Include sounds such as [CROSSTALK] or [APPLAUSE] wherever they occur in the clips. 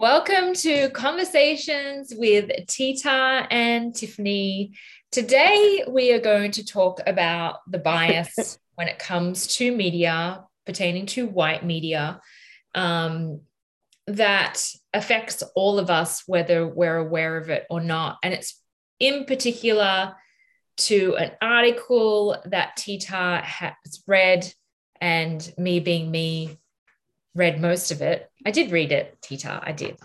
Welcome to Conversations with Tita and Tiffany. Today, we are going to talk about the bias [LAUGHS] when it comes to media pertaining to white media um, that affects all of us, whether we're aware of it or not. And it's in particular to an article that Tita has read, and me being me, read most of it. I did read it, Tita. I did.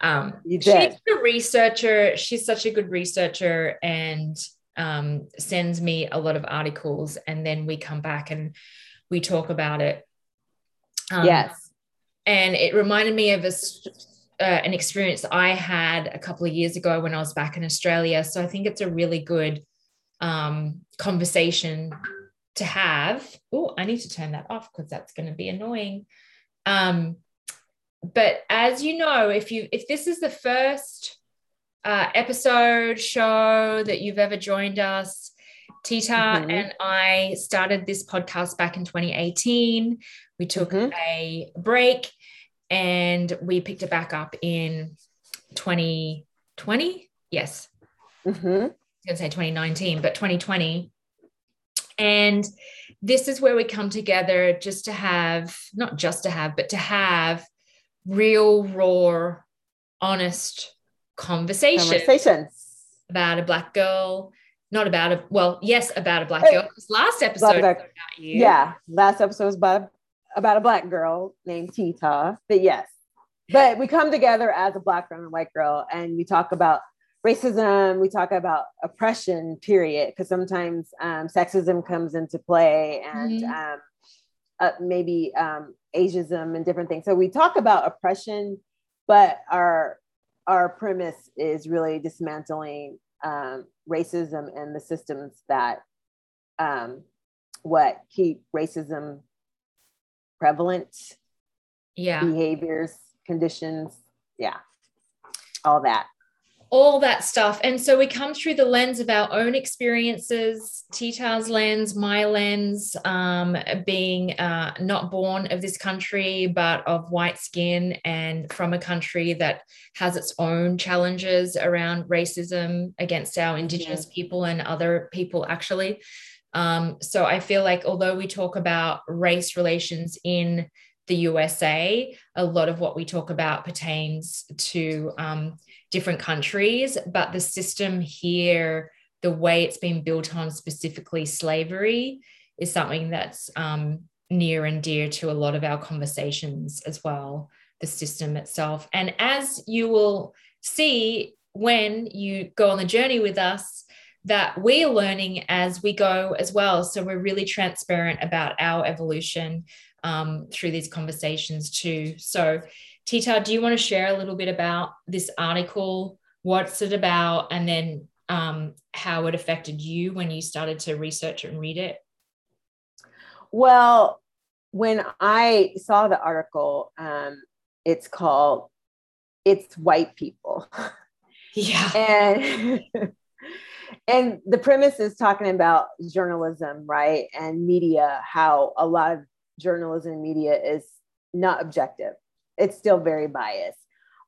Um, did. She's a researcher. She's such a good researcher and um, sends me a lot of articles. And then we come back and we talk about it. Um, yes. And it reminded me of a, uh, an experience I had a couple of years ago when I was back in Australia. So I think it's a really good um, conversation to have. Oh, I need to turn that off because that's going to be annoying. Um, but as you know, if you if this is the first uh, episode show that you've ever joined us, Tita mm-hmm. and I started this podcast back in 2018. We took mm-hmm. a break and we picked it back up in 2020. Yes. Mm-hmm. I was going to say 2019, but 2020. And this is where we come together just to have, not just to have, but to have real, raw, honest conversation. Conversations. About a black girl, not about a, well, yes, about a black girl. Last episode about, about you. Yeah, last episode was about, about a black girl named Tita. But yes, but we come together as a black girl and white girl and we talk about racism we talk about oppression period because sometimes um, sexism comes into play and mm-hmm. um, uh, maybe um, ageism and different things. So we talk about oppression but our our premise is really dismantling um, racism and the systems that um, what keep racism prevalent yeah. behaviors conditions yeah all that all that stuff. And so we come through the lens of our own experiences, Tita's lens, my lens, um, being uh, not born of this country, but of white skin and from a country that has its own challenges around racism against our Indigenous people and other people, actually. Um, so I feel like although we talk about race relations in the USA, a lot of what we talk about pertains to um, different countries, but the system here, the way it's been built on specifically slavery, is something that's um, near and dear to a lot of our conversations as well, the system itself. And as you will see when you go on the journey with us, that we're learning as we go as well. So we're really transparent about our evolution um, through these conversations too. So Tita, do you want to share a little bit about this article? What's it about? And then um, how it affected you when you started to research and read it? Well, when I saw the article, um, it's called It's White People. [LAUGHS] Yeah. And [LAUGHS] and the premise is talking about journalism, right? And media, how a lot of journalism and media is not objective it's still very biased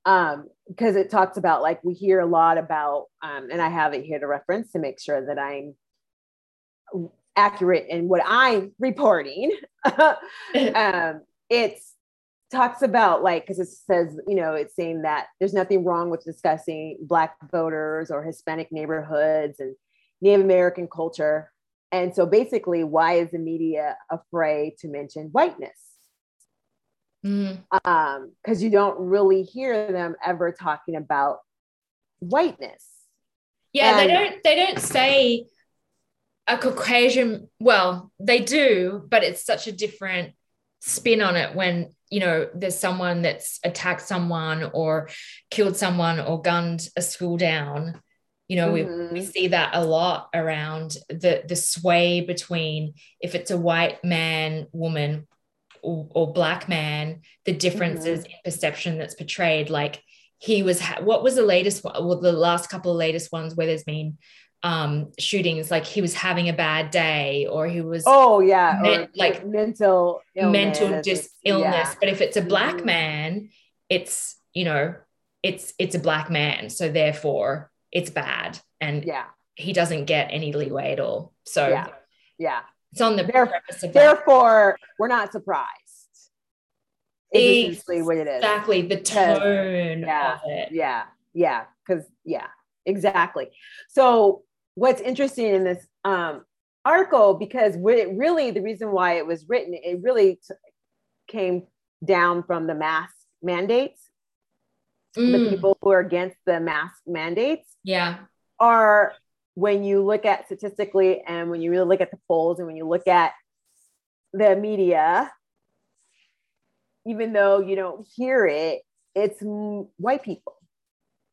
um because it talks about like we hear a lot about um and i have it here to reference to make sure that i'm accurate in what i'm reporting. [LAUGHS] Um it's talks about like because it says you know it's saying that there's nothing wrong with discussing black voters or hispanic neighborhoods and native american culture. And so basically why is the media afraid to mention whiteness because mm-hmm. um, you don't really hear them ever talking about whiteness. Yeah, and, they don't. They don't say a Caucasian. Well, they do, but it's such a different spin on it when you know there's someone that's attacked someone or killed someone or gunned a school down you know mm-hmm. we, we see that a lot around the the sway between if it's a white man woman or, or black man, the differences mm-hmm. in perception that's portrayed. Like he was, what was the latest one? Well, the last couple of latest ones where there's been um shootings like he was having a bad day or he was oh yeah like mental illness. mental just illness yeah. but if it's a black mm-hmm. man it's you know it's it's a black man, so therefore it's bad, and yeah, he doesn't get any leeway at all. So yeah, yeah. It's on the Therefore, therefore we're not surprised. Is essentially what it is. Exactly the tone yeah, of it. Yeah, yeah, because yeah, exactly. So what's interesting in this um, article, because what it really the reason why it was written, it really t- came down from the mask mandates. The Mm, people who are against the mask mandates yeah. are when you look at statistically and when you really look at the polls and when you look at the media, even though you don't hear it, it's white people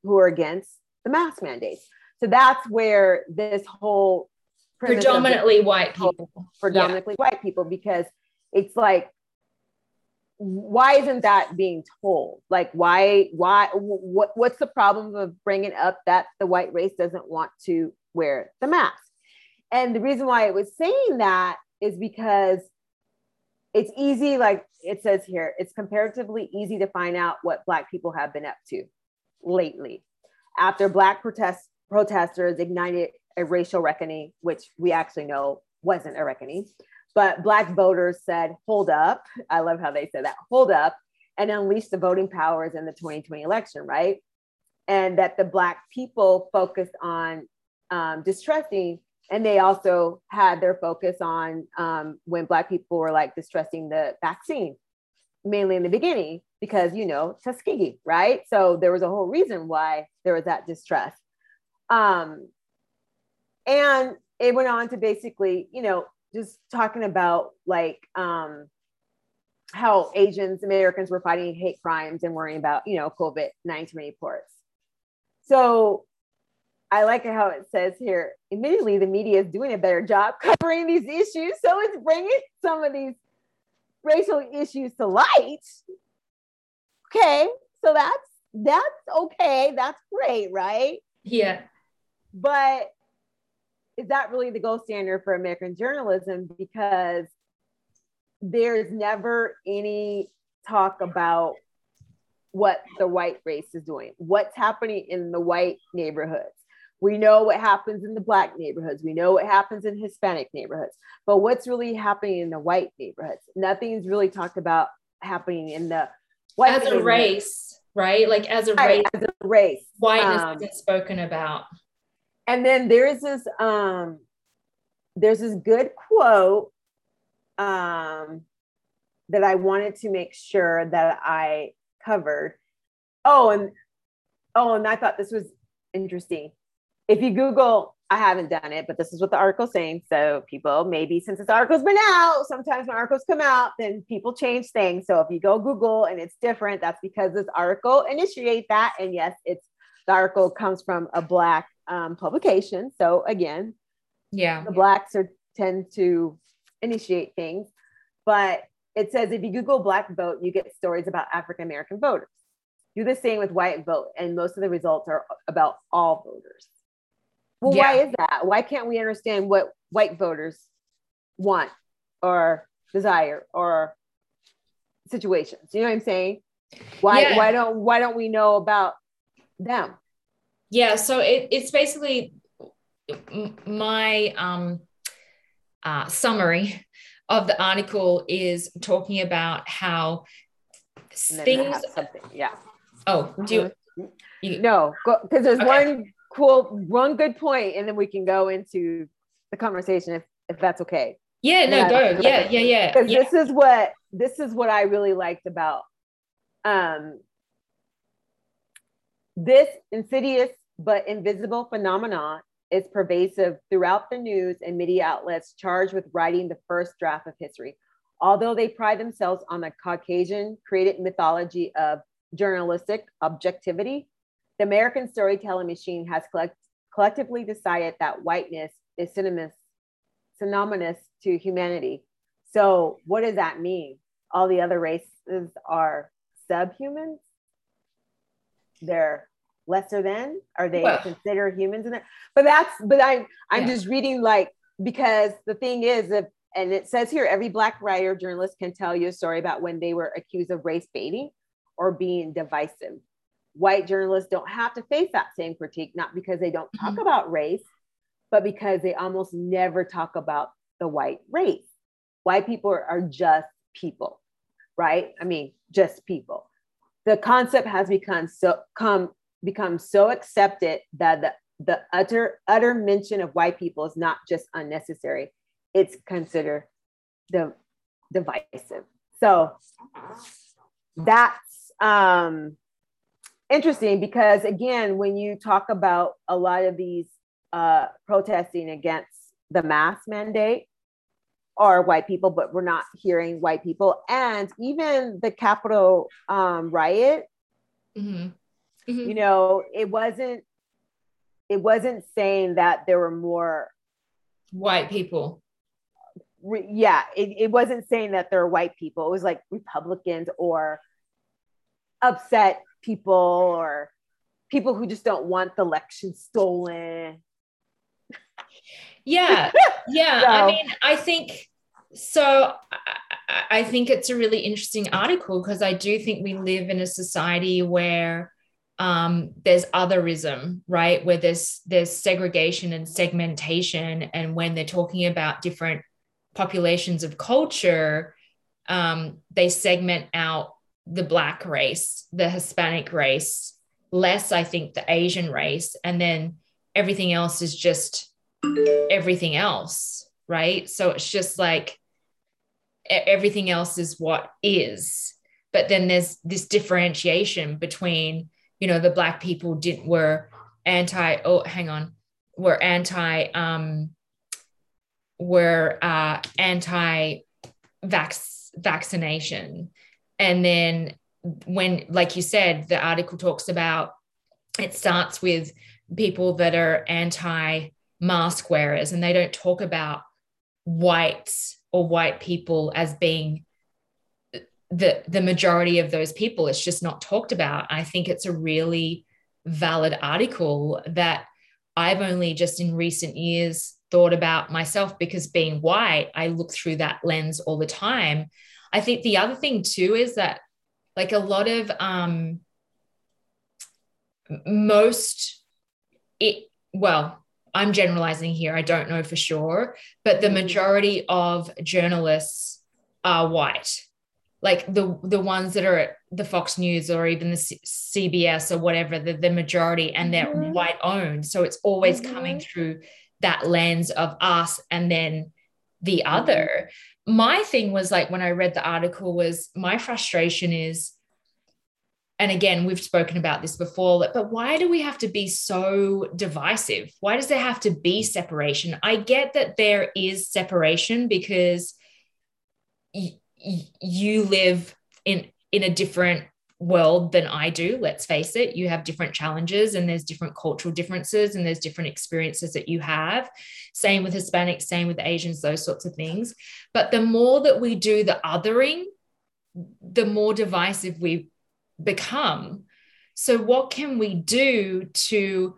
who are against the mask mandates. So that's where this whole Predominantly white people. predominantly white people because it's like why isn't that being told like why why what what's the problem of bringing up that the white race doesn't want to wear the mask. And the reason why it was saying that is because it's easy like it says here it's comparatively easy to find out what black people have been up to lately. After black protest protesters ignited a racial reckoning which we actually know wasn't a reckoning but black voters said hold up. I love how they said that hold up and unleash the voting powers in the 2020 election right? And that the black people focused on um, distrusting and they also had their focus on um, when black people were like distrusting the vaccine mainly in the beginning because you know tuskegee right? So there was a whole reason why there was that distrust um, and it went on to basically you know just talking about like um, how asians americans were fighting hate crimes and worrying about you know covid-19 reports. So I like how it says here, admittedly, the media is doing a better job covering these issues. So it's bringing some of these racial issues to light. Okay, so that's that's okay. That's great, right? Yeah. But is that really the gold standard for American journalism? Because there's never any talk about what the white race is doing, what's happening in the white neighborhoods. We know what happens in the black neighborhoods. We know what happens in Hispanic neighborhoods. But what's really happening in the white neighborhoods? Nothing's really talked about happening in the white As a race, right? Like as a Right, race, as a race. whiteness um, isn't spoken about. and then there's this um there's this good quote um that I wanted to make sure that I covered. Oh, and oh, and I thought this was interesting. If you Google, I haven't done it, but this is what the article's saying. So people, maybe since this article's been out, sometimes when articles come out, then people change things. So if you go Google and it's different, that's because this article initiate that. And yes, it's the article comes from a black um, publication. So again, Yeah. the blacks are tend to initiate things but it says if you google black vote you get stories about african american voters do the same with white vote and most of the results are about all voters well why is that why can't we understand what white voters want or desire or situations you know what i'm saying why Yeah. why don't why don't we know about them Yeah, so it, it's basically my um, uh, summary of the article is talking about how and then I things. yeah Oh, do you, you? No, because there's Okay. one cool, one good point, and then we can go into the conversation if, if that's okay. Yeah, no, go. Yeah, yeah, yeah. Because yeah. this is what this is what I really liked about um, this insidious but invisible phenomenon is pervasive throughout the news and media outlets charged with writing the first draft of history. Although they pride themselves on the Caucasian created mythology of journalistic objectivity, the American storytelling machine has collect- collectively decided that whiteness is synonymous, synonymous to humanity. So, what does that mean? All the other races are subhumans? They're lesser than? Are they Well- considered humans in there? But that's, but I'm, I'm Yeah. just reading like, because the thing is, if, and it says here, every Black writer journalist can tell you a story about when they were accused of race baiting or being divisive. White journalists don't have to face that same critique, not because they don't talk Mhm. about race, but because they almost never talk about the white race. White people are, are just people, right? I mean, just people. The concept has become so come become so accepted that the, the utter utter mention of white people is not just unnecessary; it's considered the divisive. So that's um, interesting because again, when you talk about a lot of these uh, protesting against the mask mandate are white people, but we're not hearing white people, and even the Capitol um, riot, Mhm. Mhm. you know, it wasn't it wasn't saying that there were more white people. yeah, it, it wasn't saying that there are white people. It was like Republicans or upset people or people who just don't want the election stolen. Yeah, [LAUGHS] yeah. So- I mean, I think so. I, I- I think it's a really interesting article because I do think we live in a society where um, there's otherism, right? Where there's there's segregation and segmentation, and when they're talking about different populations of culture, um, they segment out the black race, the Hispanic race, less, I think, the Asian race, and then everything else is just everything else, right? So it's just like everything else is what is. But then there's this differentiation between, you know, the black people didn't were anti, oh, hang on, were anti, um, were uh anti vax vaccination. And then when, like you said, the article talks about it starts with people that are anti mask wearers and they don't talk about whites or white people as being the the majority of those people. It's just not talked about. I think it's a really valid article that i've only just in recent years thought about myself because being white i look through that lens all the time i think the other thing too is that like a lot of um most it well i'm generalizing here i don't know for sure but the Mhm. majority of journalists are white like the the ones that are at the fox news or even the C- cbs or whatever the, the majority and they're Mhm. white owned so it's always coming Mhm. through that lens of us and then the Mm-hmm. other my thing was like when i read the article was my frustration is and again we've spoken about this before but why do we have to be so divisive? Why does there have to be separation? I get that there is separation because y- y- you live in in a different world than i do let's face it you have different challenges and there's different cultural differences and there's different experiences that you have same with hispanics same with asians those sorts of things but the more that we do the othering the more divisive we become. So, what can we do to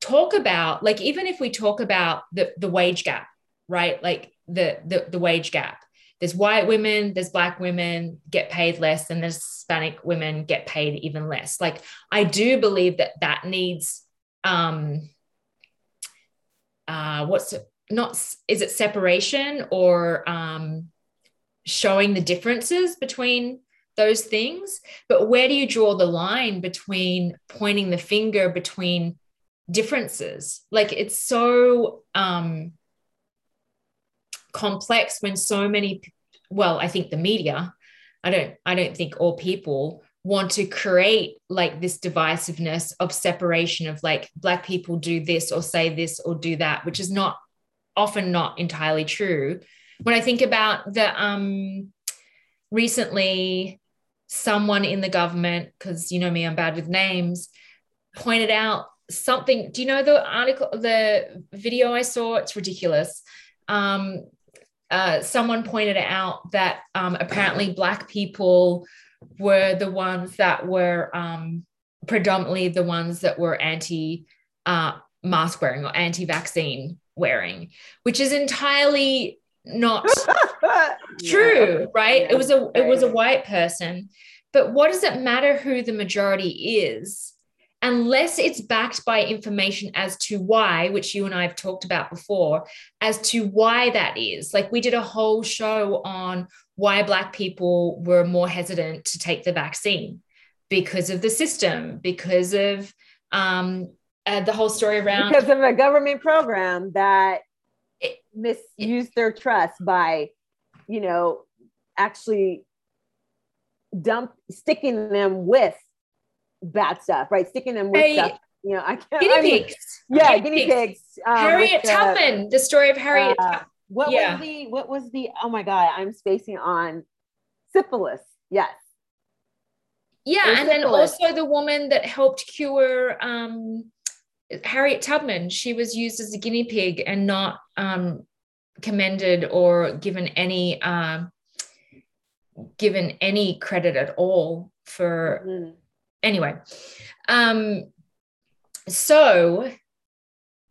talk about, like, even if we talk about the, the wage gap, right? Like the, the, the wage gap. There's white women, there's black women get paid less, and there's Hispanic women get paid even less. Like, I do believe that that needs, um, uh, what's not, is it separation or um, showing the differences between those things but where do you draw the line between pointing the finger between differences like it's so um complex when so many well i think the media i don't i don't think all people want to create like this divisiveness of separation of like black people do this or say this or do that which is not often not entirely true. When i think about the um recently someone in the government because you know me i'm bad with names pointed out something. Do you know the article the video i saw? It's ridiculous. Um uh, someone pointed out that um, apparently black people were the ones that were um, predominantly the ones that were anti uh, mask wearing or anti vaccine wearing, which is entirely not [LAUGHS] true, right? Yeah, It was a it was a white person, But what does it matter who the majority is? Unless it's backed by information as to why, which you and I have talked about before, as to why that is. Like we did a whole show on why Black people were more hesitant to take the vaccine because of the system, because of um, uh, the whole story around because of a government program that it, misused it, their trust by, you know, actually dump sticking them with bad stuff, right? Sticking them with hey, stuff. You know, I can't. Guinea I mean, pigs. Yeah, guinea, pigs. pigs. Um, Harriet Tubman. The story of Harriet. Uh, what yeah. was the? What was the? Oh my God, I'm spacing on syphilis. Yes. Yeah, and syphilis. then also the woman that helped cure um, Harriet Tubman. She was used as a guinea pig and not um, commended or given any um, given any credit at all for mm-hmm. Anyway um so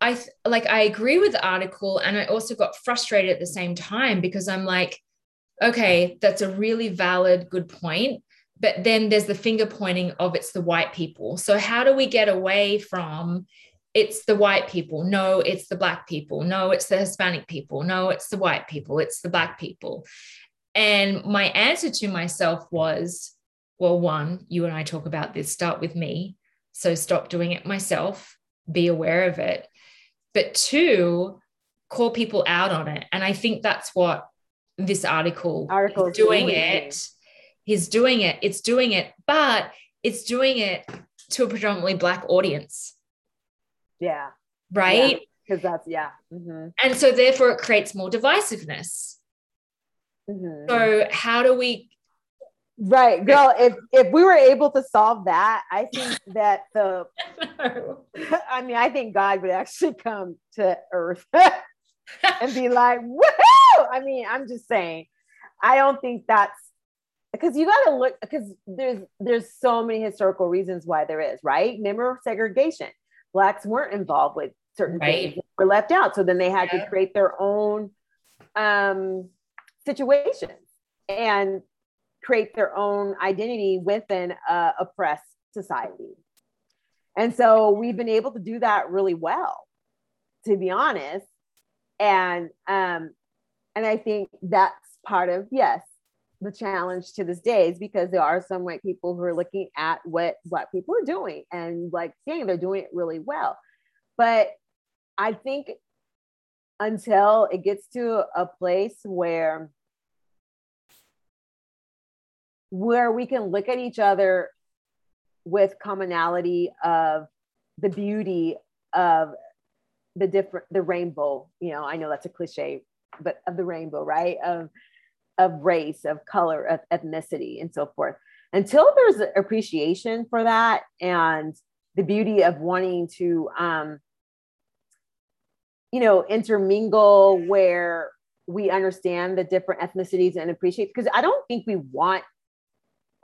i th- like i agree with the article and i also got frustrated at the same time because i'm like okay that's a really valid good point but then there's the finger pointing of it's the white people. So how do we get away from it's the white people? No it's the black people. No it's the hispanic people. No it's the white people. It's the black people. And my answer to myself was, well, one, you and I talk about this, start with me. So stop doing it myself, be aware of it. But two, call people out on it. And I think that's what this article, article is doing, doing it. He's doing it. It's doing it, but it's doing it to a predominantly black audience. Yeah. Right. Because yeah, that's yeah. Mm-hmm. And so therefore it creates more divisiveness. Mm-hmm. So how do we Right, girl. If if we were able to solve that, I think [LAUGHS] that the [LAUGHS] I mean, I think God would actually come to earth [LAUGHS] and be like, woohoo! I mean, I'm just saying, I don't think that's because you got to look because there's there's so many historical reasons why there is, right? Remember segregation. Blacks weren't involved with certain right. things, were left out. So then they had yeah. to create their own um situations and create their own identity within a oppressed society. And so we've been able to do that really well, to be honest. And um, and I think that's part of yes, the challenge to this day is because there are some white people who are looking at what black people are doing and like saying they're doing it really well. But I think until it gets to a place where where we can look at each other with commonality of the beauty of the different the rainbow. You know i know that's a cliche but of the rainbow right? Of of race of color of ethnicity and so forth. Until there's appreciation for that and the beauty of wanting to um you know intermingle where we understand the different ethnicities and appreciate because i don't think we want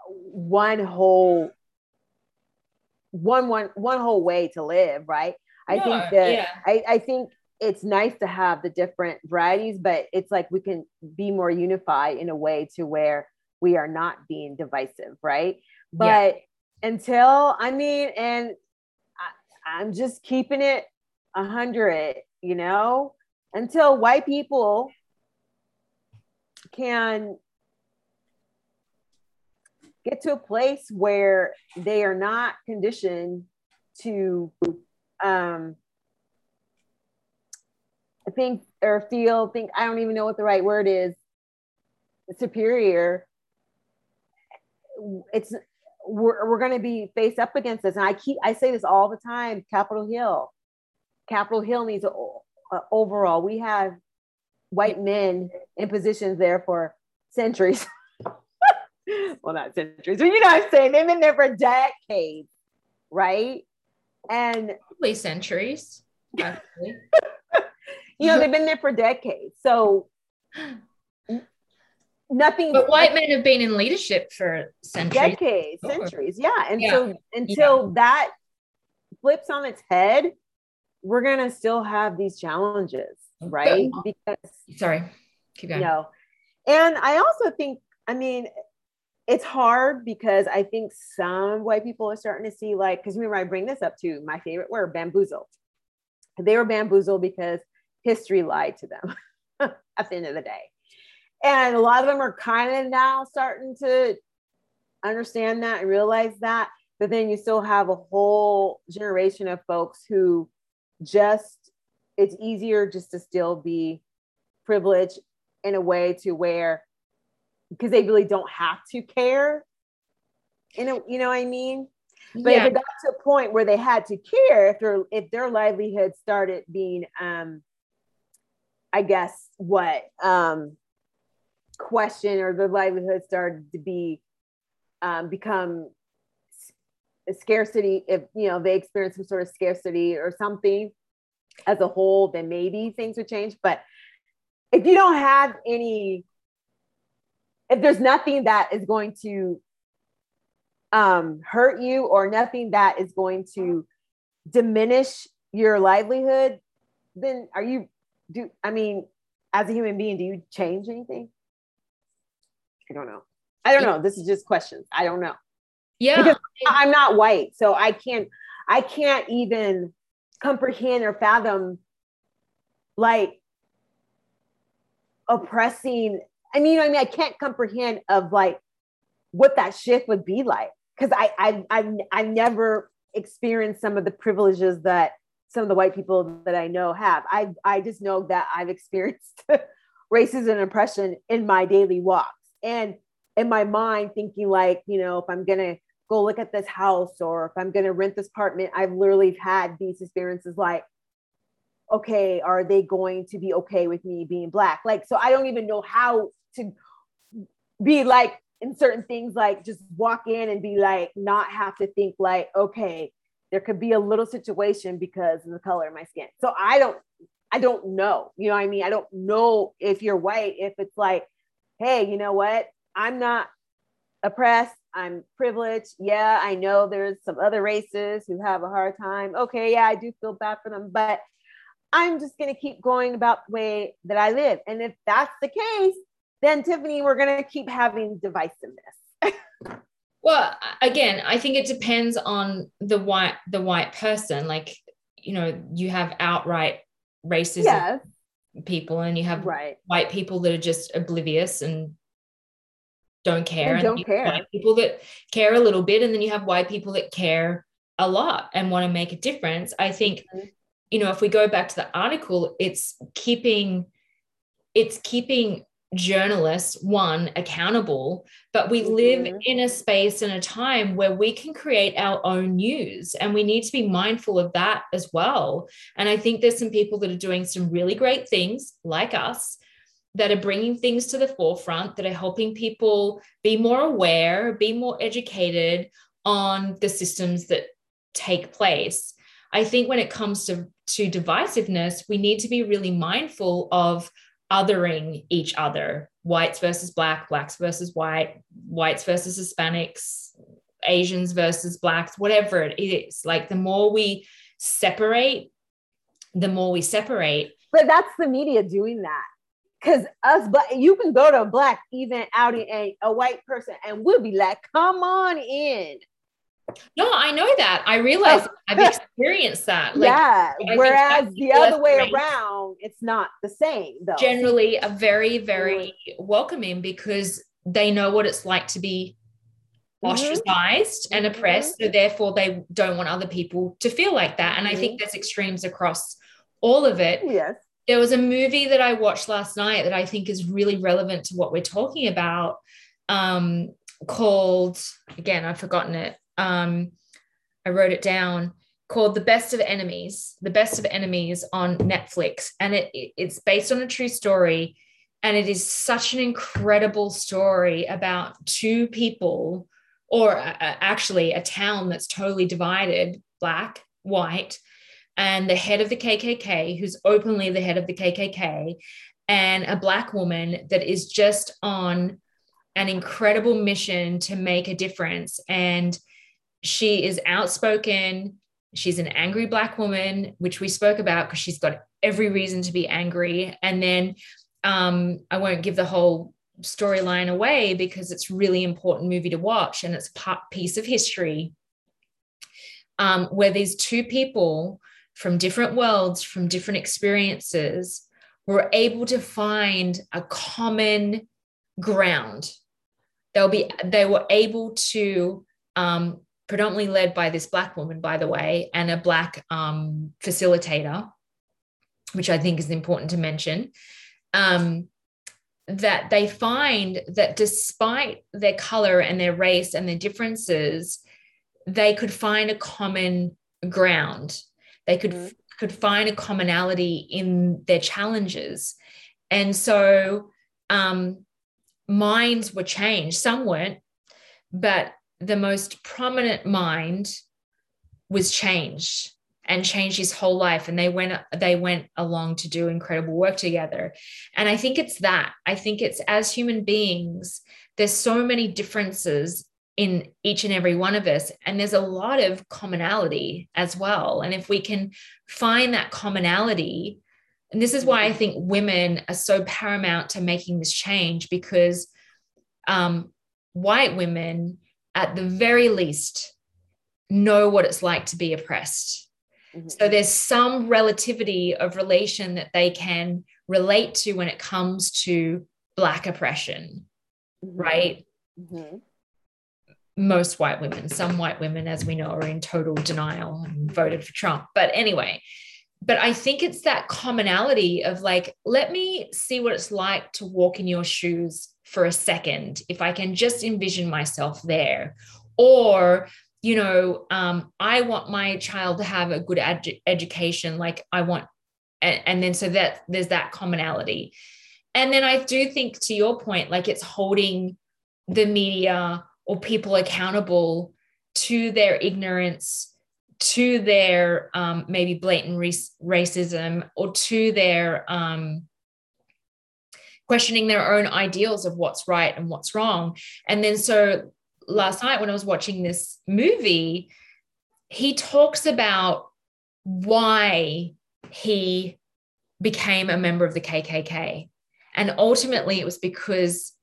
one whole one one one whole way to live right i think that yeah. I, I think it's nice to have the different varieties but it's like we can be more unified in a way to where we are not being divisive right but yeah. until i mean and I, i'm just keeping it a hundred you know until white people can get to a place where they are not conditioned to um think or feel think I don't even know what the right word is superior. It's we're, we're going to be faced up against this. And I keep I say this all the time Capitol Hill. Capitol Hill needs a, a overall. We have white men in positions there for centuries [LAUGHS] [LAUGHS] well, not centuries, but you know what I'm saying? They've been there for decades, right? And probably centuries, [LAUGHS] you know, they've been there for decades. So [GASPS] nothing. But white men have been in leadership for centuries. Decades, centuries, yeah. And yeah. so until yeah. that flips on its head, we're gonna still have these challenges, right? Because sorry, keep going. You know, and I also think, I mean, it's hard because I think some white people are starting to see like because remember I bring this up too. My favorite word, bamboozled. They were bamboozled because history lied to them [LAUGHS] at the end of the day. And a lot of them are kind of now starting to understand that and realize that. But then you still have a whole generation of folks who just, it's easier just to still be privileged in a way to where, because they really don't have to care. In a, you know what I mean? But yeah. if it got to a point where they had to care, if their if their livelihood started being, um, I guess what um, question or their livelihood started to be um, become a scarcity if you know they experience some sort of scarcity or something as a whole then maybe things would change but if you don't have any if there's nothing that is going to um, hurt you or nothing that is going to diminish your livelihood then are you do i mean as a human being do you change anything I don't know. I don't know. This is just questions. I don't know. Yeah. Because I'm not white. So I can't I can't even comprehend or fathom like oppressing. I mean, you know, I mean, I can't comprehend of like what that shift would be like. Cause I I I've I've never experienced some of the privileges that some of the white people that I know have. I I just know that I've experienced [LAUGHS] racism and oppression in my daily walk and in my mind thinking like you know if i'm gonna go look at this house or if i'm gonna rent this apartment i've literally had these experiences like okay are they going to be okay with me being black like so i don't even know how to be like in certain things like just walk in and be like not have to think like okay there could be a little situation because of the color of my skin so i don't i don't know you know what i mean i don't know if you're white if it's like hey, you know what? I'm not oppressed. I'm privileged. Yeah, I know there's some other races who have a hard time. Okay, yeah, I do feel bad for them, but I'm just going to keep going about the way that I live. And if that's the case, then Tiffany, we're going to keep having divisiveness. well, again, I think it depends on the white the white person. Like, you know, you have outright racism yes people and you have right. white people that are just oblivious and don't care and don't care people that care a little bit and then you have white people that care a lot and want to make a difference i think mm-hmm. you know if we go back to the article it's keeping it's keeping journalists one accountable but we live mm-hmm. in a space and a time where we can create our own news and we need to be mindful of that as well and i think there's some people that are doing some really great things like us that are bringing things to the forefront that are helping people be more aware be more educated on the systems that take place i think when it comes to to divisiveness we need to be really mindful of othering each other. Whites versus black blacks versus white whites versus hispanics asians versus blacks whatever it is. Like the more we separate the more we separate. But that's the media doing that. Because us but you can go to a black event outing and a white person and we'll be like come on in no, I know that. I realize oh. I've experienced that. [LAUGHS] Like, yeah. Whereas the other way around, it's not the same though. Generally, a very, very welcoming because they know what it's like to be mm-hmm. ostracized mm-hmm. and oppressed. So therefore they don't want other people to feel like that. And mm-hmm. I think mm-hmm. there's extremes across all of it. Yes. There was a movie that I watched last night that I think is really relevant to what we're talking about. Um, called again, I've forgotten it um, I wrote it down called The Best of Enemies, The Best of Enemies on Netflix. And it, it's based on a true story. And it is such an incredible story about two people, or uh, actually a town that's totally divided black, white, and the head of the KKK, who's openly the head of the KKK, and a black woman that is just on an incredible mission to make a difference. And she is outspoken. She's an angry black woman, which we spoke about because she's got every reason to be angry. And then um, I won't give the whole storyline away because it's really important movie to watch and it's a piece of history um, where these two people from different worlds, from different experiences, were able to find a common ground. They'll be they were able to um, predominantly led by this black woman, by the way, and a black um, facilitator, which I think is important to mention. Um, that they find that despite their color and their race and their differences, they could find a common ground. They could mm-hmm. could find a commonality in their challenges, and so um, minds were changed. Some weren't, but the most prominent mind was changed and changed his whole life. And they went they went along to do incredible work together. And i think it's that. I think it's as human beings there's so many differences in each and every one of us and there's a lot of commonality as well. And if we can find that commonality and this is why i think women are so paramount to making this change because um, white women at the very least know what it's like to be oppressed Mm-hmm. So there's some relativity of relation that they can relate to when it comes to Black oppression, mm-hmm. right? Mm-hmm. Most white women, some white women, as we know, are in total denial and voted for Trump. But anyway, but I think it's that commonality of like, let me see what it's like to walk in your shoes for a second, if I can just envision myself there. Or you know, um, I want my child to have a good edu- education. Like I want, and, and then so that there's that commonality. And then I do think to your point, like it's holding the media or people accountable to their ignorance, to their um, maybe blatant racism, or to their um, questioning their own ideals of what's right and what's wrong. And then so last night when I was watching this movie, he talks about why he became a member of the KKK. And ultimately, it was because,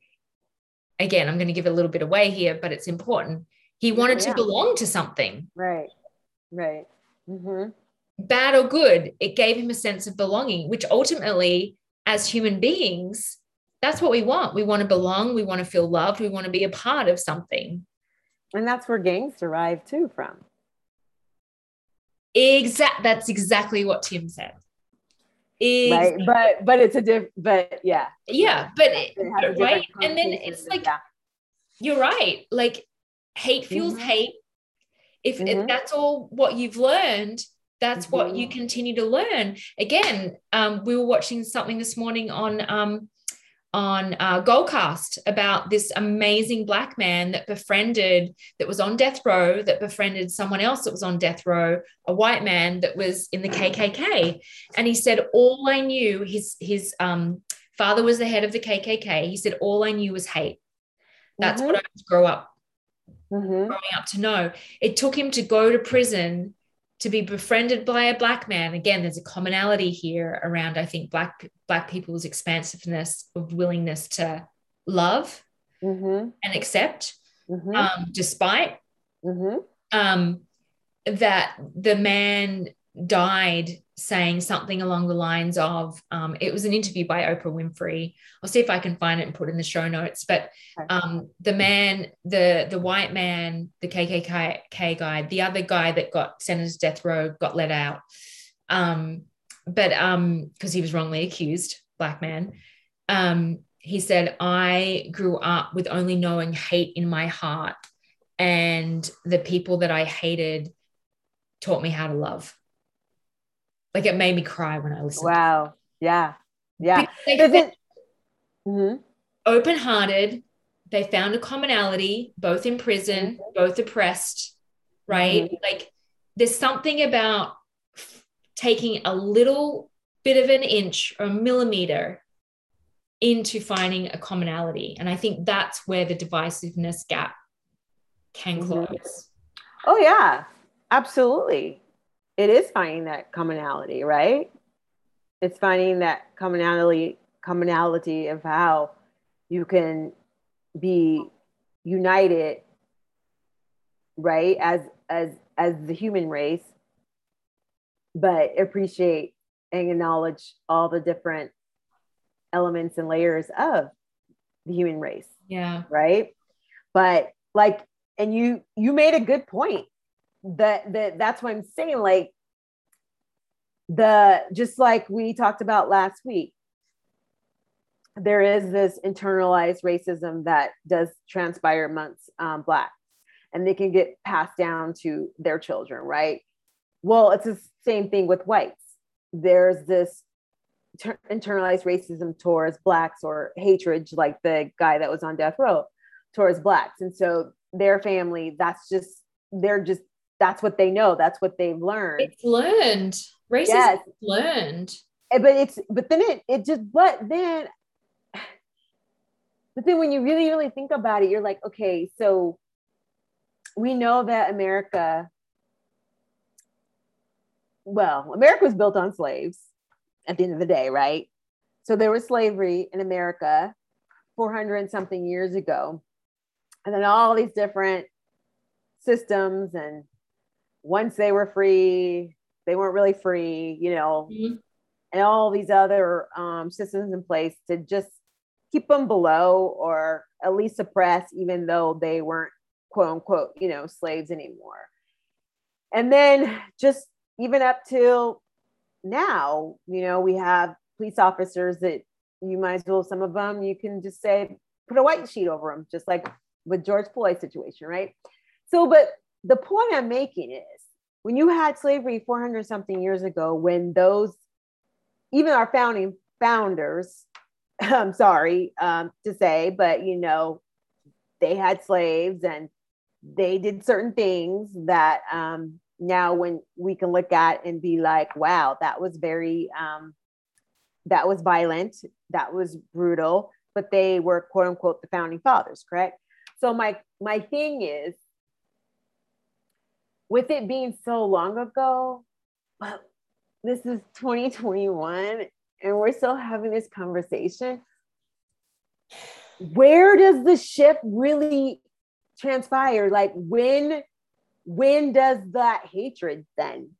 again, I'm going to give a little bit away here, but it's important. He wanted yeah. to belong to something. Right, right. Mm-hmm. Bad or good, it gave him a sense of belonging, which ultimately, as human beings, that's what we want. We want to belong. We want to feel loved. We want to be a part of something. And that's where gangs derive too from. Exact. That's exactly what Tim said. Exactly. Right, but but it's a different. But yeah, yeah, but it, right, and then it's like yeah. you're right. Like hate fuels mm-hmm. hate. If, mm-hmm. if, that's all what you've learned, that's mm-hmm. what you mm-hmm. continue to learn. Again, um, we were watching something this morning on um, on uh, Goalcast about this amazing black man that befriended, that was on death row, that befriended someone else that was on death row, a white man that was in the KKK. And he said, All I knew, his, his um, father was the head of the KKK. He said, All I knew was hate. That's mm-hmm. what I grew up, mm-hmm. growing up to know. It took him to go to prison to be befriended by a black man again there's a commonality here around i think black black people's expansiveness of willingness to love mm-hmm. and accept mm-hmm. um, despite mm-hmm. um, that the man died saying something along the lines of um, it was an interview by Oprah Winfrey. I'll see if I can find it and put it in the show notes. But um, the man, the the white man, the KKK guy, the other guy that got sentenced to death row got let out. Um, but um, because he was wrongly accused, black man. Um, he said, I grew up with only knowing hate in my heart, and the people that I hated taught me how to love like it made me cry when I listened. Wow. Yeah. Yeah. mm-hmm. Open hearted. They found a commonality, both in prison, mm-hmm. both oppressed, right? Mm-hmm. Like there's something about taking a little bit of an inch or a millimeter into finding a commonality. And I think that's where the divisiveness gap can mm-hmm. close. Oh, yeah, absolutely it is finding that commonality, right? It's finding that commonality commonality of how you can be united right as as as the human race but appreciate and acknowledge all the different elements and layers of the human race yeah. right? But like and you you made a good point that that that's what i'm saying like the just like we talked about last week there is this internalized racism that does transpire amongst um, blacks and they can get passed down to their children right? Well it's the same thing with whites. There's this ter- internalized racism towards blacks or hatred like the guy that was on death row towards blacks and so their family that's just they're just that's what they know that's what they've learned. It's learned. Racism yes. learned. Eh, but it's but then it it just but then but then when you really really think about it you're like okay so we know that america well america was built on slaves at the end of the day right? So there was slavery in america 400 and something years ago. And then all these different systems and once they were free they weren't really free you know mm-hmm. and all these other um, systems in place to just keep them below or at least suppress even though they weren't quote unquote you know slaves anymore and then just even up till now you know we have police officers that you might as well some of them you can just say put a white sheet over them just like with George Floyd situation, right? So, but the point I'm making is when you had slavery 400 something years ago, when those, even our founding founders, [LAUGHS] I'm sorry um, to say, but you know, they had slaves and they did certain things that um, now when we can look at and be like, wow, that was very, um, that was violent, that was brutal, but they were quote unquote the founding fathers, correct? So my my thing is with it being so long ago, but this is 2021 and we're still having this conversation. Where does the shift really transpire? Like when when does that hatred then?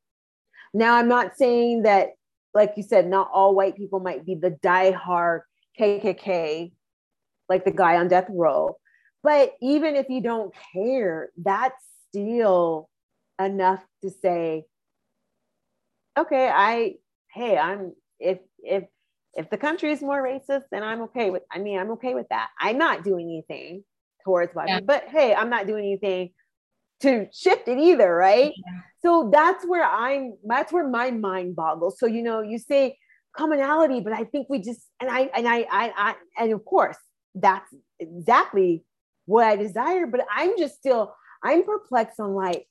Now I'm not saying that, like you said, not all white people might be the die-hard KKK, like the guy on death row, but even if you don't care, that's still enough to say, okay, I, hey, I'm, if, if, if the country is more racist, then I'm okay with, I mean, I'm okay with that. I'm not doing anything towards black yeah. but hey, I'm not doing anything to shift it either, right? Yeah. So that's where I'm, that's where my mind boggles. So, you know, you say commonality, but I think we just, and I, and I, I, I and of course, that's exactly what I desire, but I'm just still, I'm perplexed on like,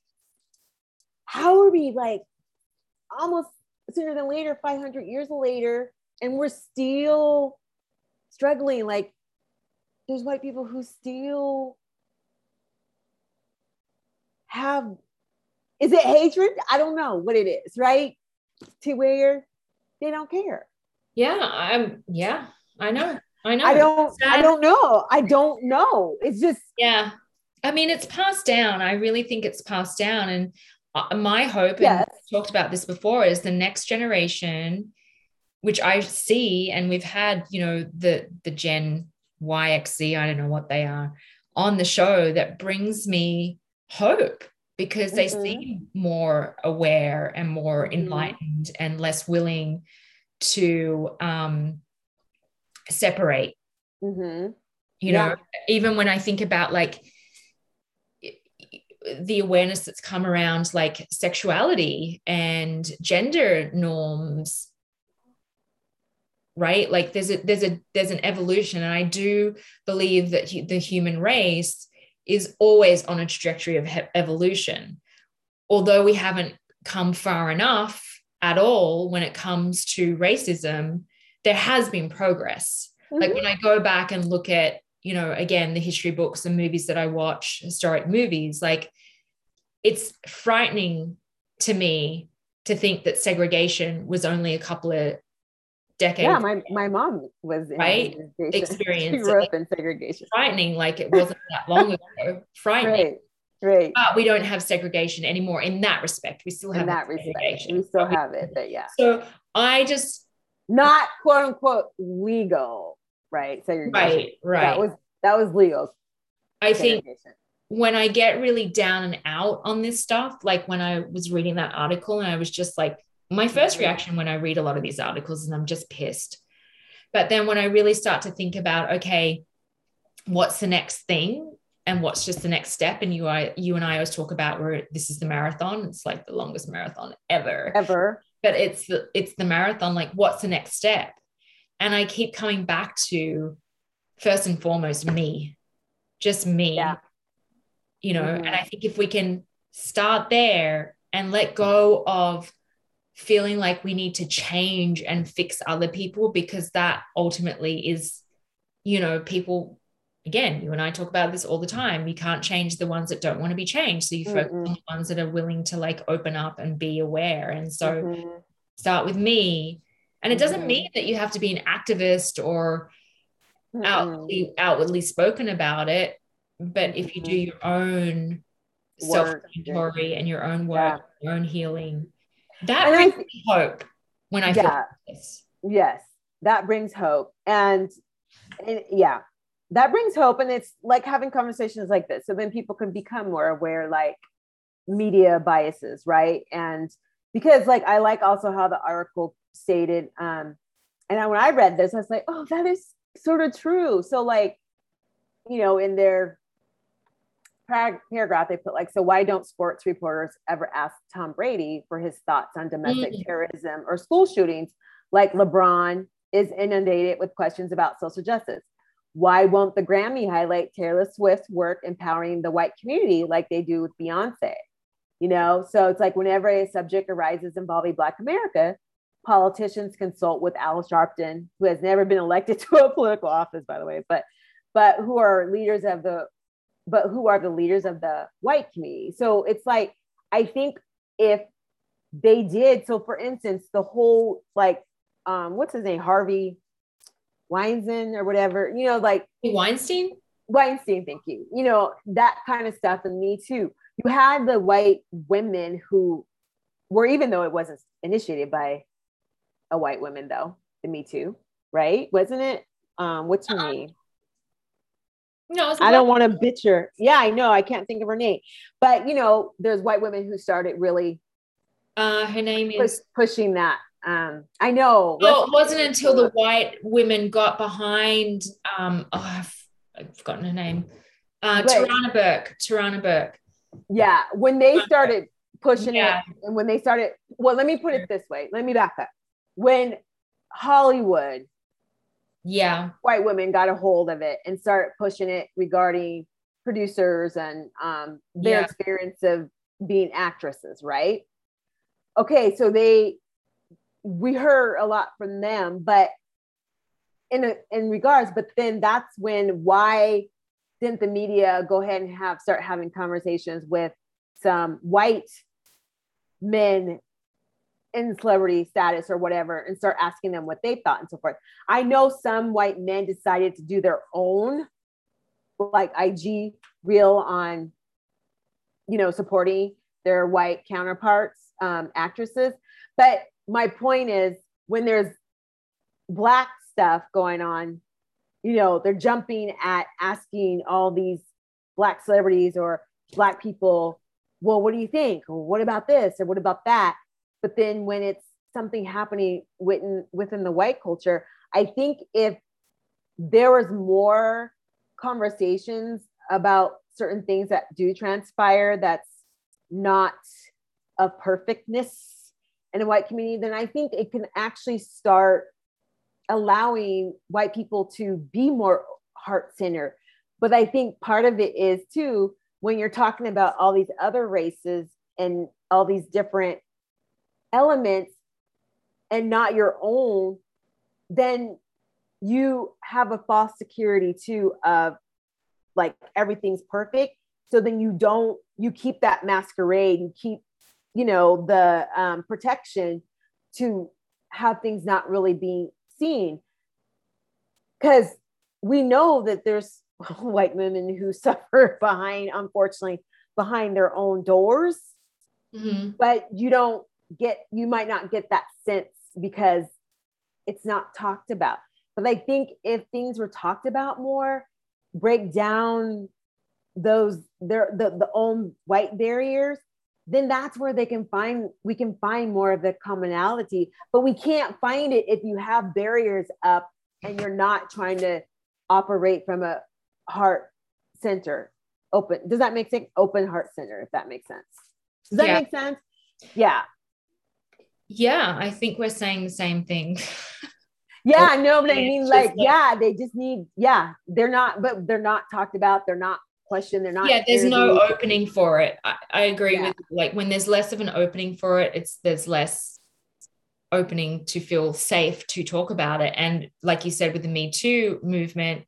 how are we like almost sooner than later, 500 years later, and we're still struggling? Like, there's white people who still have, is it hatred? I don't know what it is, right? To where they don't care. Yeah, I'm, yeah, I know. I know. I don't. I don't know. I don't know. It's just. Yeah, I mean, it's passed down. I really think it's passed down, and my hope, yes. and I talked about this before, is the next generation, which I see, and we've had, you know, the the Gen YXZ. I don't know what they are on the show that brings me hope because they mm-hmm. seem more aware and more mm-hmm. enlightened and less willing to um separate. Mm-hmm. You yeah. know, even when I think about like the awareness that's come around like sexuality and gender norms right like there's a there's a there's an evolution and i do believe that the human race is always on a trajectory of he- evolution although we haven't come far enough at all when it comes to racism there has been progress. Mm-hmm. Like when I go back and look at, you know, again, the history books and movies that I watch, historic movies, like it's frightening to me to think that segregation was only a couple of decades. Yeah, my, my mom was in right [LAUGHS] experience. She grew up in segregation. Frightening, like it wasn't that long ago. Frightening. Right. Right. But we don't have segregation anymore in that respect. We still have in that respect. We still have it, but yeah. So I just not quote unquote legal, right? Segregation. Right, right. That was that was legal. I think when I get really down and out on this stuff, like when I was reading that article and I was just like, my first mm-hmm. reaction when I read a lot of these articles is I'm just pissed. But then when I really start to think about, okay, what's the next thing? and what's just the next step and you I you and I always talk about where this is the marathon it's like the longest marathon ever ever but it's the it's the marathon like what's the next step and I keep coming back to first and foremost me just me yeah. you know mm-hmm. and I think if we can start there and let go of feeling like we need to change and fix other people because that ultimately is you know people again, you and I talk about this all the time. You can't change the ones that don't want to be changed. So you focus mm-hmm. on the ones that are willing to like open up and be aware. And so mm-hmm. start with me. And it doesn't mm-hmm. mean that you have to be an activist or outwardly, outwardly spoken about it. But if you do mm-hmm. your own self inventory and your own work, yeah. your own healing, that and brings I, me hope when I yeah, feel this. Yes, that brings hope. And, and yeah, that brings hope and it's like having conversations like this so then people can become more aware like media biases right and because like i like also how the article stated um and when i read this i was like oh that is sort of true so like you know in their paragraph they put like so why don't sports reporters ever ask tom brady for his thoughts on domestic mm-hmm. terrorism or school shootings like lebron is inundated with questions about social justice why won't the Grammy highlight Taylor Swift's work empowering the white community like they do with Beyonce? You know, so it's like whenever a subject arises involving Black America, politicians consult with Al Sharpton, who has never been elected [LAUGHS] to a political office, by the way, but but who are leaders of the but who are the leaders of the white community. So it's like I think if they did, so for instance, the whole like um, what's his name, Harvey Weinstein or whatever, you know, like Weinstein? Weinstein, thank you. You know, that kind of stuff. And me too. You had the white women who were, even though it wasn't initiated by a white woman, though, the Me Too, right? Wasn't it? Um, what's her uh-huh. name? No, I don't want to bitch her. Yeah, I know. I can't think of her name. But, you know, there's white women who started really. Uh, her name is pushing that um, I know. Well, it wasn't until the white women got behind. Um, oh, I've, I've forgotten her name. Uh, Tarana Burke. Tarana Burke. Yeah, when they started pushing yeah. it, and when they started, well, let me put it this way. Let me back up. When Hollywood, yeah, white women got a hold of it and start pushing it regarding producers and um, their yeah. experience of being actresses, right? Okay, so they we heard a lot from them, but in a, in regards, but then that's when why didn't the media go ahead and have start having conversations with some white men in celebrity status or whatever and start asking them what they thought and so forth. I know some white men decided to do their own like IG reel on you know supporting their white counterparts um, actresses but my point is when there's black stuff going on, you know, they're jumping at asking all these black celebrities or black people, well, what do you think? Or what about this? Or what about that? But then when it's something happening within within the white culture, I think if there was more conversations about certain things that do transpire that's not a perfectness in a white community, then I think it can actually start allowing white people to be more heart centered. But I think part of it is too, when you're talking about all these other races and all these different elements and not your own, then you have a false security too of like everything's perfect. So then you don't, you keep that masquerade, you keep you know the um, protection to have things not really being seen because we know that there's [LAUGHS] white women who [LAUGHS] suffer behind unfortunately behind their own doors mm-hmm. but you don't get you might not get that sense because it's not talked about. But i think if things were talked about more break down those their the, the own white barriers then that's where they can find we can find more of the commonality. But we can't find it if you have barriers up and you're not trying to operate from a heart center open does that make sense? Open heart center if that makes sense. Does that yeah. make sense? Yeah yeah i think we're saying the same thing. [LAUGHS] Yeah no but i mean like, yeah they just need yeah they're not but they're not talked about they're not questioned they're not yeah there's no opening for it. I, I agree yeah. with like when there's less of an opening for it it's there's less opening to feel safe to talk about it. And like you said with the me too movement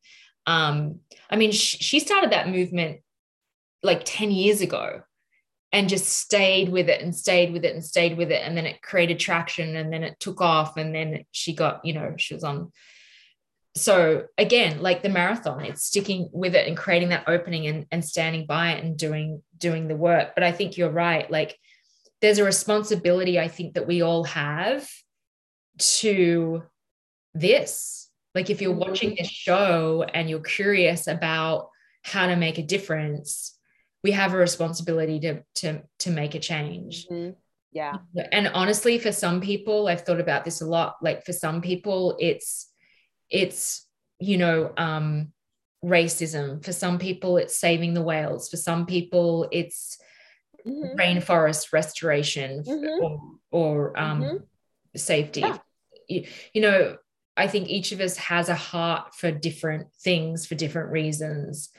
um i mean sh- she started that movement like 10 years ago and just stayed with it and stayed with it and stayed with it. And then it created traction and then it took off and then she got you know she was on. So again like the marathon it's sticking with it and creating that opening and, and standing by it and doing doing the work. But i think you're right. Like there's a responsibility i think that we all have to this. Like if you're watching this show and you're curious about how to make a difference we have a responsibility to to to make a change mm-hmm. yeah and honestly for some people i've thought about this a lot like for some people it's it's you know um racism for some people it's saving the whales for some people it's mm-hmm. rainforest restoration mm-hmm. or, or um mm-hmm. safety yeah. you, you know i think each of us has a heart for different things for different reasons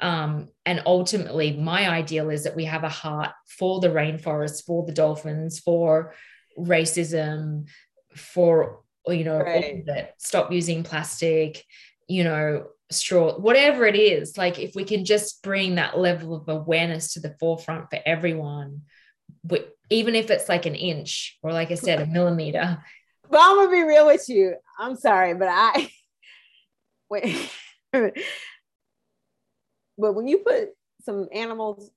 um, and ultimately, my ideal is that we have a heart for the rainforest, for the dolphins, for racism, for you know, right. that stop using plastic, you know, straw, whatever it is. Like if we can just bring that level of awareness to the forefront for everyone, even if it's like an inch or like I said, a millimeter. But I'm gonna be real with you. I'm sorry, but I [LAUGHS] wait. But when you put some animals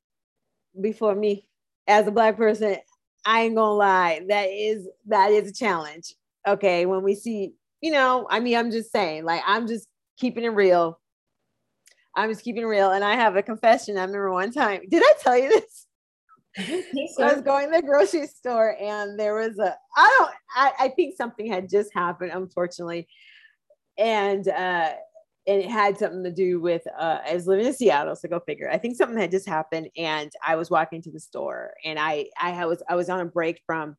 before me as a black person, I ain't gonna lie, that is that is a challenge. Okay, when we see, you know, I mean, I'm just saying, like, I'm just keeping it real. I'm just keeping it real. And I have a confession. I remember one time, [LAUGHS] did I tell you this? so I was going to the grocery store and there was a, I don't, I, I think something had just happened, unfortunately. And uh, and it had something to do with uh, I was living in Seattle, so go figure. I think something had just happened, and I was walking to the store, and I I was I was on a break from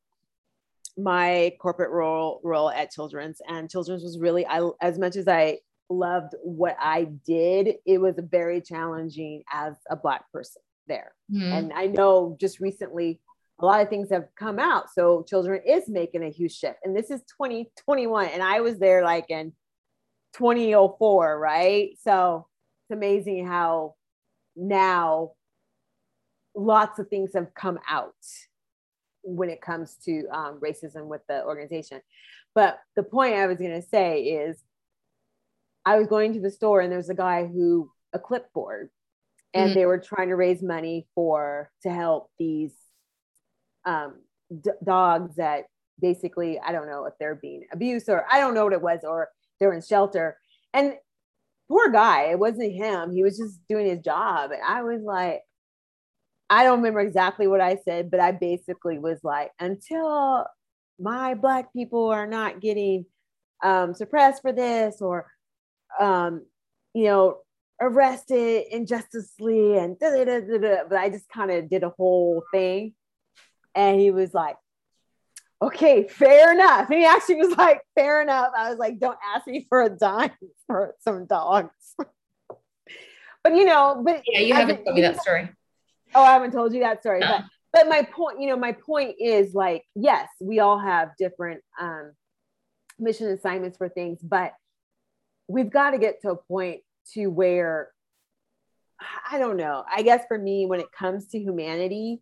my corporate role role at Children's, and Children's was really I as much as I loved what I did, it was very challenging as a black person there, mm-hmm. and I know just recently a lot of things have come out, so Children is making a huge shift, and this is 2021, and I was there like in 2004, right? So it's amazing how now lots of things have come out when it comes to um, racism with the organization. But the point I was going to say is I was going to the store and there's a guy who, a clipboard, and mm-hmm. they were trying to raise money for to help these um, d- dogs that basically, I don't know if they're being abused or I don't know what it was, or they were in shelter. And poor guy, it wasn't him. He was just doing his job. And I was like, I don't remember exactly what I said, but I basically was like, until my black people are not getting um, suppressed for this or, um, you know, arrested injusticely and da da, da, da, but I just kind of did a whole thing. And he was like, okay, fair enough. And he actually was like, fair enough. I was like, don't ask me for a dime [LAUGHS] for some dogs. but you know, but yeah, you haven't told me that story. Oh, I haven't told you that story. No. But but my point, you know, my point is like, yes, we all have different um mission assignments for things, but we've got to get to a point to where I don't know. I guess for me, when it comes to humanity,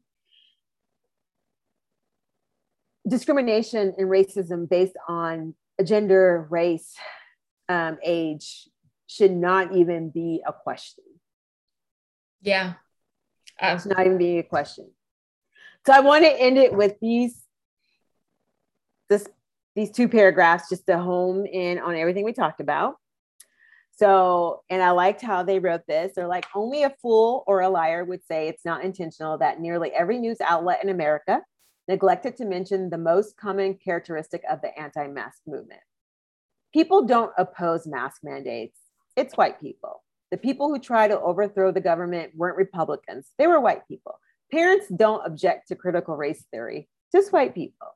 discrimination and racism based on gender, race, um, age should not even be a question. Yeah. Uh, it's not even being a question. So I want to end it with these this these two paragraphs just to home in on everything we talked about. So, and I liked how they wrote this. They're like, only a fool or a liar would say it's not intentional that nearly every news outlet in America neglected to mention the most common characteristic of the anti mask movement. People don't oppose mask mandates, it's white people. The people who try to overthrow the government weren't Republicans, they were white people. Parents don't object to critical race theory, just white people.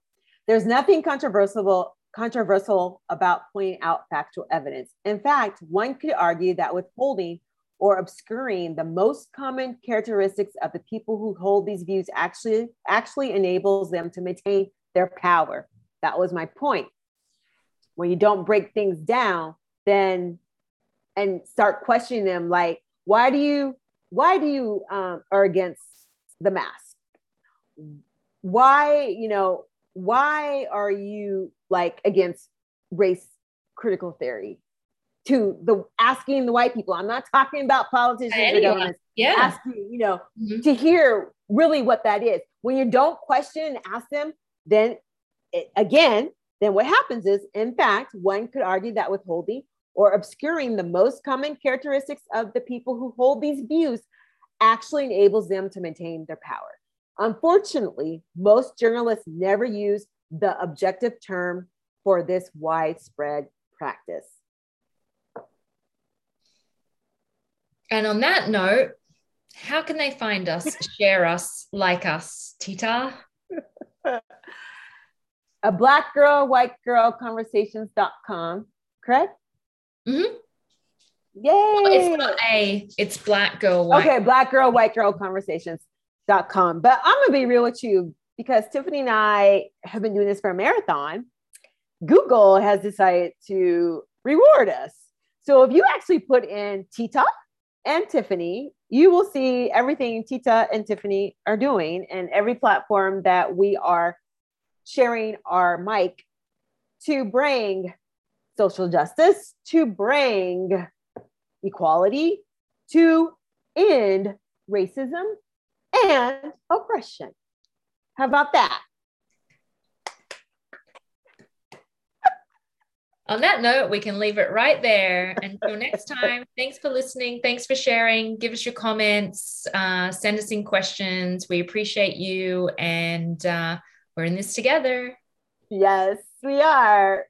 There's nothing controversial controversial about pointing out factual evidence. In fact, one could argue that withholding or obscuring the most common characteristics of the people who hold these views actually actually enables them to maintain their power. That was my point. When you don't break things down, then and start questioning them like, why do you why do you um, are against the mask? Why, you know, why are you like against race critical theory? To the asking the white people, I'm not talking about politicians or governments. Yeah. Asking, you know, mm-hmm. to hear really what that is. When you don't question and ask them, then it, again, then what happens is, in fact, one could argue that withholding or obscuring the most common characteristics of the people who hold these views actually enables them to maintain their power. Unfortunately, most journalists never use the objective term for this widespread practice. And on that note, how can they find us, [LAUGHS] share us, like us, Tita? A black girl, white girl conversations.com, correct? Mm-hmm. Yay! it's not a, it's black girl, white. Okay, black girl, white girl conversations.com. But I'm gonna be real with you because Tiffany and I have been doing this for a marathon. Google has decided to reward us. So if you actually put in Tita and Tiffany, you will see everything Tita and Tiffany are doing and every platform that we are sharing our mic to bring social justice, to bring equality, to end racism and oppression. How about that? On that note, we can leave it right there. Until next time, thanks for listening. Thanks for sharing. Give us your comments. Uh, send us in questions. We appreciate you. And uh, we're in this together. Yes, we are.